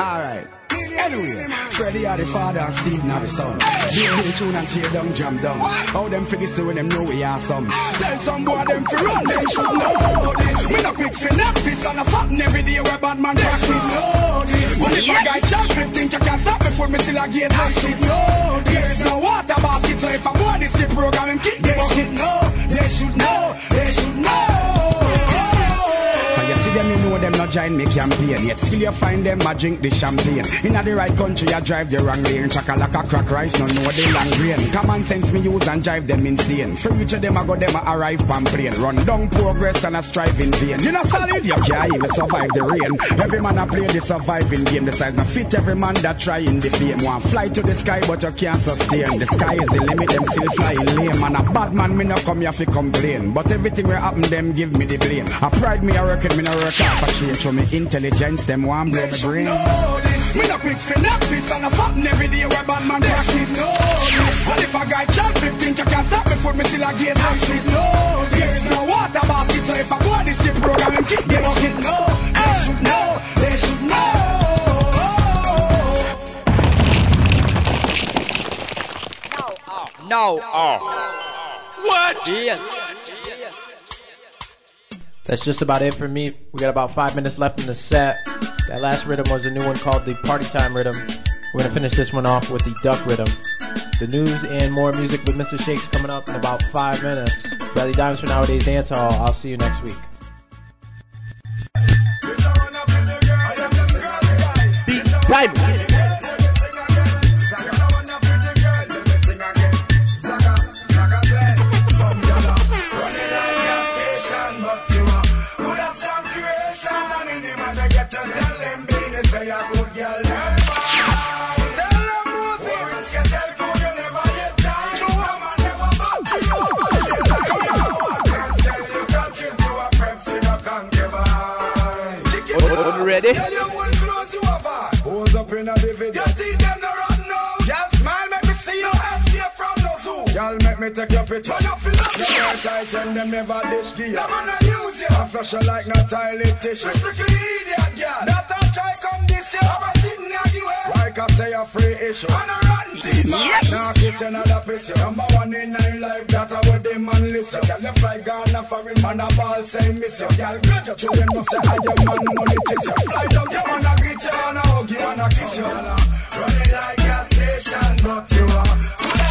All right. Anyway, Freddie are the father and Steve now the son. Big Bill tune and tear down, jam down. How them figure see when them know we are some. Tell some boy them fi run, them should know this. Me no quick fi knock this on a something every day where bad man practice. Know this. But if a guy champion think you can stop me for me still I get ashes. Know this. There is no water basket, so if I go this the program, him kick the bucket. know, they should know, they should know. Them, you know them not join me campaign. Yet still you find them a drink the champagne. In the right country, I drive the wrong lane. A crack rice, no know the long grain. Common sense me use and drive them insane. For each of them, I go them a arrive pan plane. Run down progress and I strive in vain. You know solid, you can't even survive the rain. Every man I play the surviving game. The size not fit every man that try in the fame. Want fly to the sky, but you can't sustain. The sky is the limit, them still flying lame. And a bad man, me no come here fi complain. But everything where happen, them give me the blame. I pride me, I reckon me no work hard for change. Show me intelligence, them want blow my brain. Me no quick fi knock this and a something every day where bad man practice. No, and if a guy champion think you can't stop me for me still I get ashes. No, there is no water basket, so if I go this the program, him kick the bucket. No, they should know, they should know. No. Oh. What? Yes. That's just about it for me. We got about five minutes left in the set. That last rhythm was a new one called the Party Time Rhythm. We're gonna finish this one off with the Duck Rhythm. The news and more music with Mr. Shakes coming up in about five minutes. Bradley Diamonds for Nowadayz Dancehall. I'll see you next week. Time. Ready? No make me take your picture. You feel like you wear tight and them never dish gear. Them man a use you. I flush you like no toilet tissue. Strictly idiot, girl. That a try come this year. I'm a sitting everywhere. Like I say, a free issue. And a rotten teeth, man. Now kiss another you. Number one in nine life, that a what them man listen. Girl, you fly Ghana foreign man a ball say miss you. Girl, grudge your children must say I your man money kiss you. Fly down, your man a greet you and a hug you and a kiss you. Running like a station, but you are.